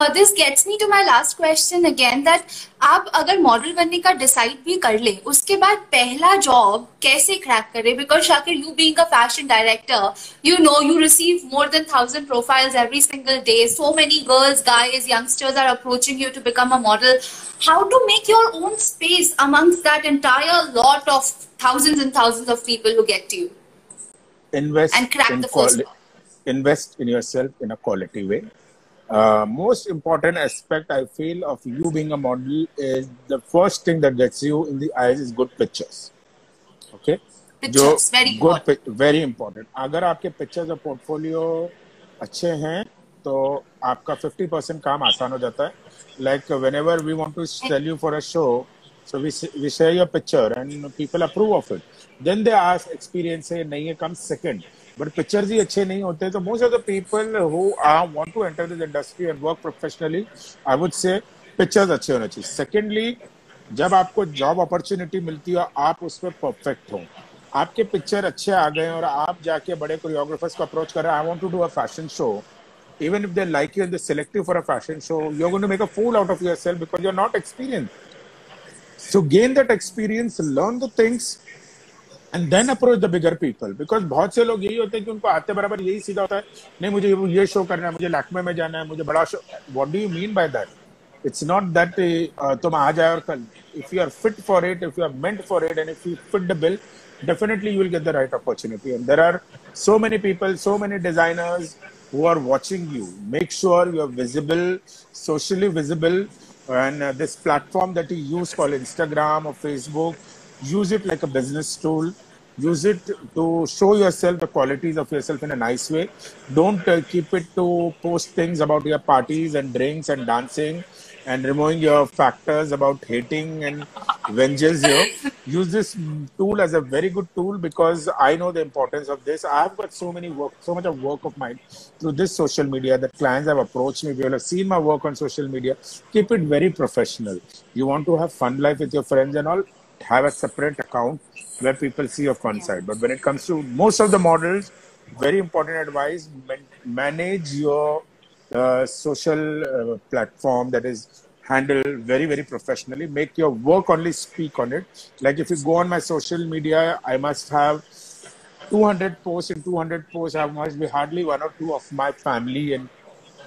Uh, this gets me to my last question again that आप अगर model बनने का डिसाइड भी कर ले उसके बाद पहला जॉब कैसे क्रैक करे because Shakir you being a fashion director you know you receive more than thousand profiles every single day so many girls guys youngsters are approaching you to become a model how to make your own space amongst that entire lot of thousands and thousands of people who get to you invest and crack in the first quali- invest in yourself in a quality way uh, most important aspect I feel of you being a model is the first thing that gets you in the eyes is good pictures. Okay. Pictures, very good, good. very important. अगर आपके pictures और portfolio अच्छे हैं तो आपका 50% काम आसान हो जाता है. Like whenever we want to sell you for a show, so we we share your picture and people approve of it. Then they ask experience है नहीं है comes second. बट पिक्चर्स ही अच्छे नहीं होते तो most of the people who are want to enter this industry and work professionally I would say pictures अच्छे होने चाहिए। सेकेंडली जब आपको जॉब अपॉर्चुनिटी मिलती है आप उस पर परफेक्ट हो। आपके पिक्चर अच्छे आ गए और आप जाके बड़े कोरियोग्राफर्स को अप्रोच कर रहे हैं I want to do a fashion show even if they like you and they select you for a fashion show, you're going to make a fool out of yourself because you're not experienced. So gain that experience, learn the things, and then approach the bigger people because बहुत से लोग यही होते हैं कि उनको आते बराबर यही सीधा होता है नहीं मुझे ये शो करना है मुझे लैक्मे में जाना है मुझे बड़ा show what do you mean by that it's not that तुम आ जाए और कल if you are fit for it if you are meant for it and if you fit the bill definitely you will get the right opportunity and there are so many people so many designers who are watching you make sure you are visible socially visible and uh, this platform that you use called instagram or facebook use it like a business tool. Use it to show yourself the qualities of yourself in a nice way. Don't uh, keep it to post things about your parties and drinks and dancing and removing your factors about hating and vengeance use this tool as a very good tool because i know the importance of this. I've got so many work so much of work of mine through this social media that clients have approached me. People have seen my work on social media. Keep it very professional. You want to have fun life with your friends and all have a separate account where people see your fun side. But when it comes to most of the models, very important advice: man- manage your uh, social uh, platform that is handled very very professionally. Make your work only speak on it. Like if you go on my social media, I must have 200 posts. In 200 posts, I must be hardly one or two of my family and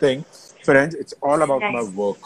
thing. Friends, it's all about my work.